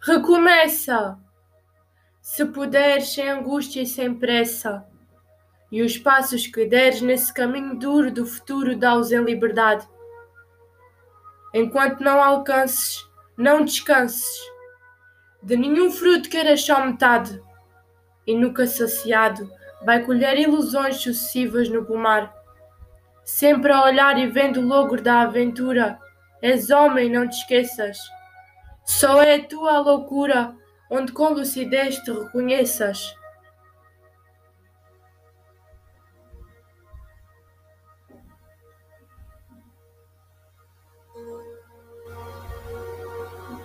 Recomeça! Se puderes, sem angústia e sem pressa, e os passos que deres nesse caminho duro do futuro dá-os em liberdade. Enquanto não alcances, não descanses. De nenhum fruto queiras só metade, e nunca saciado vai colher ilusões sucessivas no pomar. Sempre a olhar e vendo o logro da aventura, és homem, não te esqueças. Só é a tua loucura onde com lucidez te reconheças.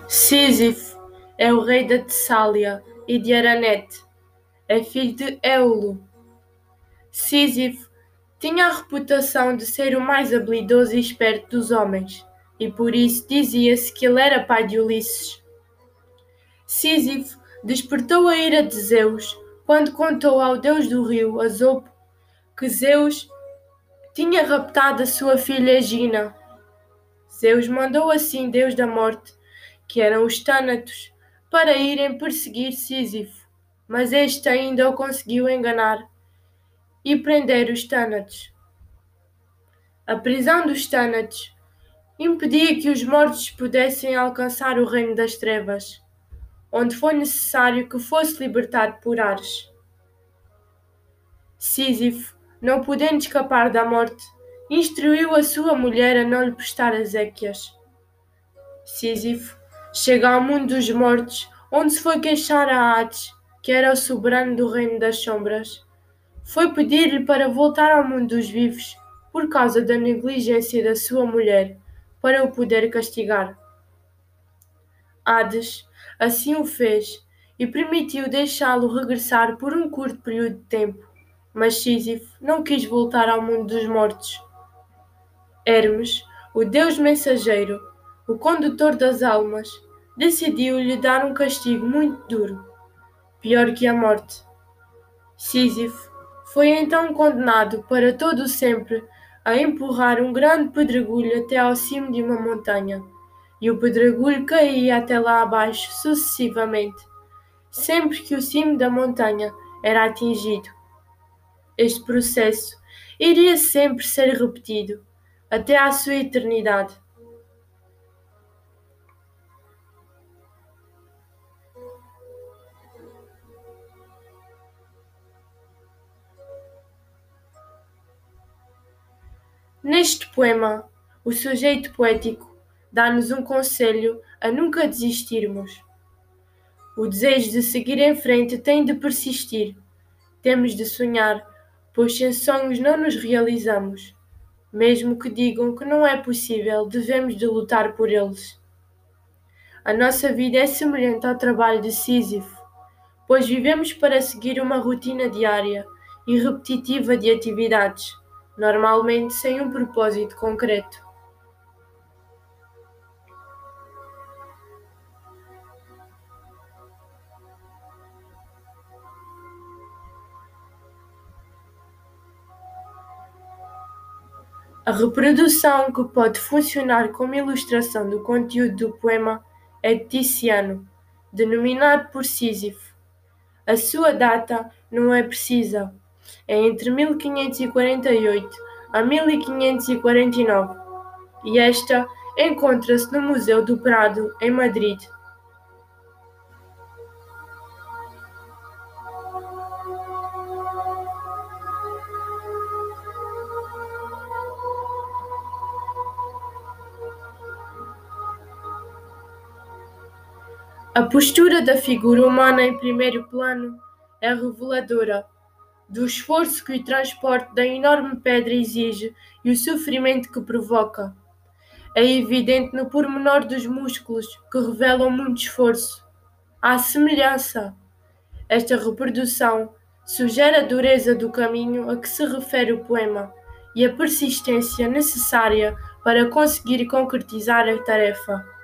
Sísifo é o rei da Tessália e de Aranete, é filho de Éulo. Sísifo tinha a reputação de ser o mais habilidoso e esperto dos homens, e por isso dizia-se que ele era pai de Ulisses. Sísifo despertou a ira de Zeus quando contou ao deus do rio, Azopo, que Zeus tinha raptado a sua filha Egina. Zeus mandou assim deus da morte, que eram os Tânatos, para irem perseguir Sísifo, mas este ainda o conseguiu enganar e prender os Tânatos. A prisão dos Tânatos impedia que os mortos pudessem alcançar o reino das trevas onde foi necessário que fosse libertado por Ares. Sísifo, não podendo escapar da morte, instruiu a sua mulher a não lhe prestar Ezequias. Sísifo chega ao mundo dos mortos, onde se foi queixar a Hades, que era o soberano do reino das sombras. Foi pedir-lhe para voltar ao mundo dos vivos, por causa da negligência da sua mulher, para o poder castigar. Hades Assim o fez e permitiu deixá-lo regressar por um curto período de tempo, mas Sísifo não quis voltar ao mundo dos mortos. Hermes, o deus mensageiro, o condutor das almas, decidiu-lhe dar um castigo muito duro, pior que a morte. Sísifo foi então condenado para todo o sempre a empurrar um grande pedregulho até ao cimo de uma montanha e o pedregulho caía até lá abaixo sucessivamente, sempre que o cimo da montanha era atingido. Este processo iria sempre ser repetido, até à sua eternidade. Neste poema, o sujeito poético dá-nos um conselho a nunca desistirmos. O desejo de seguir em frente tem de persistir. Temos de sonhar, pois sem sonhos não nos realizamos. Mesmo que digam que não é possível, devemos de lutar por eles. A nossa vida é semelhante ao trabalho de Sísifo, pois vivemos para seguir uma rotina diária e repetitiva de atividades, normalmente sem um propósito concreto. A reprodução que pode funcionar como ilustração do conteúdo do poema é de Tiziano, denominado por Sísifo. A sua data não é precisa, entre 1548 a 1549, e esta encontra-se no Museu do Prado, em Madrid. A postura da figura humana em primeiro plano é reveladora do esforço que o transporte da enorme pedra exige e o sofrimento que provoca. É evidente no pormenor dos músculos, que revelam muito esforço. Há semelhança. Esta reprodução sugere a dureza do caminho a que se refere o poema e a persistência necessária para conseguir concretizar a tarefa.